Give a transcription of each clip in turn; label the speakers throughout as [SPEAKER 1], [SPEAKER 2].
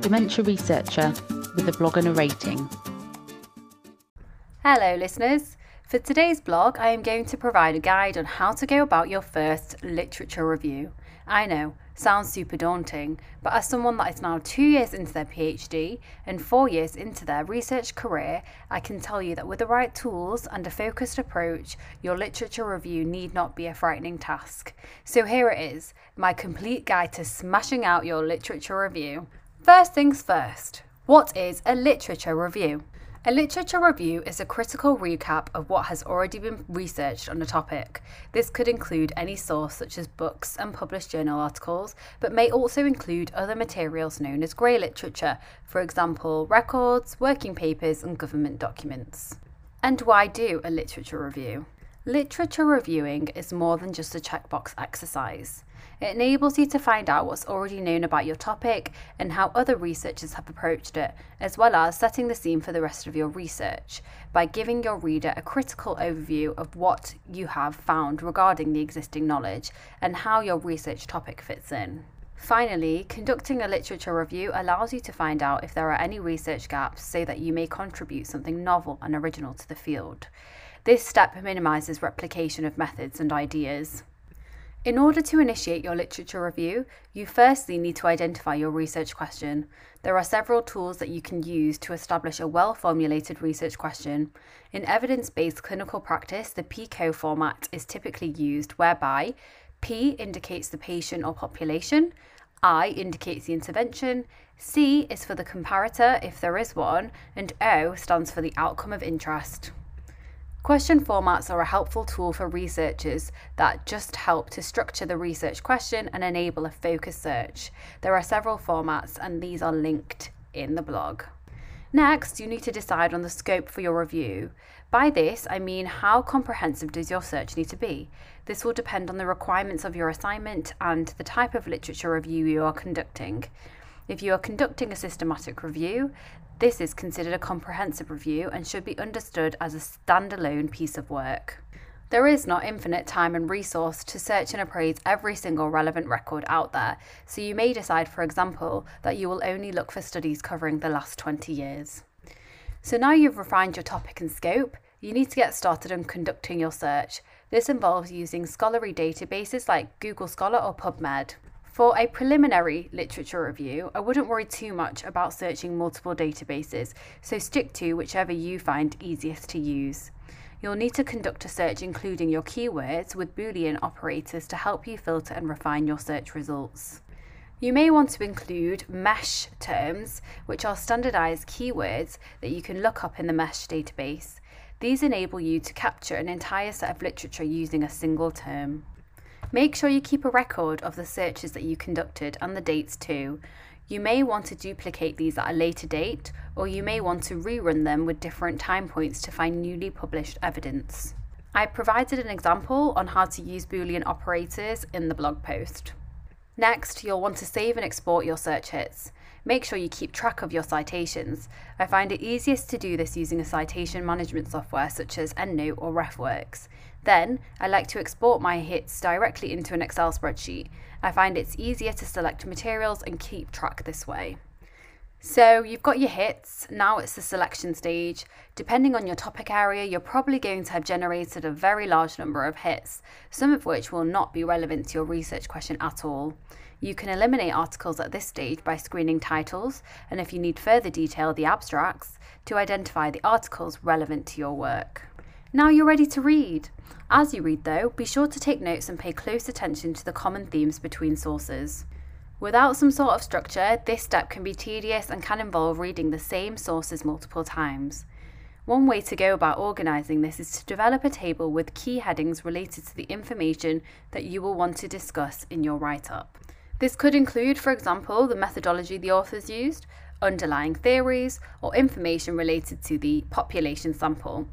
[SPEAKER 1] dementia researcher with a blog and a rating.
[SPEAKER 2] Hello, listeners. For today's blog, I am going to provide a guide on how to go about your first literature review. I know, sounds super daunting, but as someone that is now two years into their PhD and four years into their research career, I can tell you that with the right tools and a focused approach, your literature review need not be a frightening task. So here it is my complete guide to smashing out your literature review. First things first, what is a literature review? A literature review is a critical recap of what has already been researched on a topic. This could include any source such as books and published journal articles, but may also include other materials known as grey literature, for example, records, working papers, and government documents. And why do a literature review? Literature reviewing is more than just a checkbox exercise. It enables you to find out what's already known about your topic and how other researchers have approached it, as well as setting the scene for the rest of your research by giving your reader a critical overview of what you have found regarding the existing knowledge and how your research topic fits in. Finally, conducting a literature review allows you to find out if there are any research gaps so that you may contribute something novel and original to the field. This step minimises replication of methods and ideas. In order to initiate your literature review, you firstly need to identify your research question. There are several tools that you can use to establish a well formulated research question. In evidence based clinical practice, the PICO format is typically used, whereby P indicates the patient or population, I indicates the intervention, C is for the comparator if there is one, and O stands for the outcome of interest. Question formats are a helpful tool for researchers that just help to structure the research question and enable a focused search. There are several formats, and these are linked in the blog. Next, you need to decide on the scope for your review. By this, I mean how comprehensive does your search need to be? This will depend on the requirements of your assignment and the type of literature review you are conducting. If you are conducting a systematic review, this is considered a comprehensive review and should be understood as a standalone piece of work. There is not infinite time and resource to search and appraise every single relevant record out there, so you may decide, for example, that you will only look for studies covering the last 20 years. So now you've refined your topic and scope, you need to get started on conducting your search. This involves using scholarly databases like Google Scholar or PubMed. For a preliminary literature review, I wouldn't worry too much about searching multiple databases, so stick to whichever you find easiest to use. You'll need to conduct a search including your keywords with Boolean operators to help you filter and refine your search results. You may want to include MeSH terms, which are standardized keywords that you can look up in the MeSH database. These enable you to capture an entire set of literature using a single term. Make sure you keep a record of the searches that you conducted and the dates too. You may want to duplicate these at a later date, or you may want to rerun them with different time points to find newly published evidence. I provided an example on how to use Boolean operators in the blog post. Next, you'll want to save and export your search hits. Make sure you keep track of your citations. I find it easiest to do this using a citation management software such as EndNote or RefWorks. Then, I like to export my hits directly into an Excel spreadsheet. I find it's easier to select materials and keep track this way. So you've got your hits, now it's the selection stage. Depending on your topic area, you're probably going to have generated a very large number of hits, some of which will not be relevant to your research question at all. You can eliminate articles at this stage by screening titles, and if you need further detail, the abstracts, to identify the articles relevant to your work. Now you're ready to read. As you read, though, be sure to take notes and pay close attention to the common themes between sources. Without some sort of structure, this step can be tedious and can involve reading the same sources multiple times. One way to go about organising this is to develop a table with key headings related to the information that you will want to discuss in your write up. This could include, for example, the methodology the authors used, underlying theories, or information related to the population sample.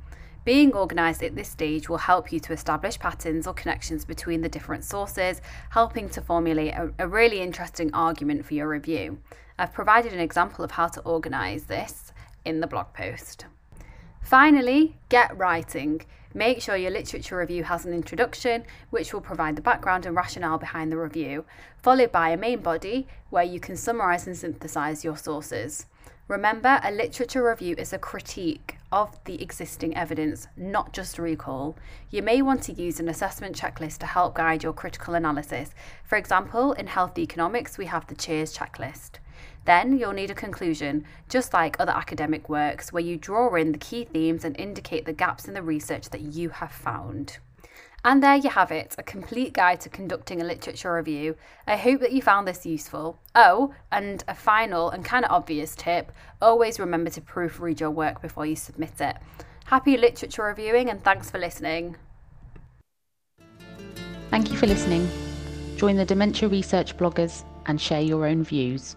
[SPEAKER 2] Being organised at this stage will help you to establish patterns or connections between the different sources, helping to formulate a, a really interesting argument for your review. I've provided an example of how to organise this in the blog post. Finally, get writing. Make sure your literature review has an introduction, which will provide the background and rationale behind the review, followed by a main body where you can summarise and synthesise your sources. Remember, a literature review is a critique of the existing evidence, not just recall. You may want to use an assessment checklist to help guide your critical analysis. For example, in health economics, we have the CHEERS checklist. Then you'll need a conclusion, just like other academic works, where you draw in the key themes and indicate the gaps in the research that you have found. And there you have it, a complete guide to conducting a literature review. I hope that you found this useful. Oh, and a final and kind of obvious tip always remember to proofread your work before you submit it. Happy literature reviewing and thanks for listening.
[SPEAKER 1] Thank you for listening. Join the Dementia Research bloggers and share your own views.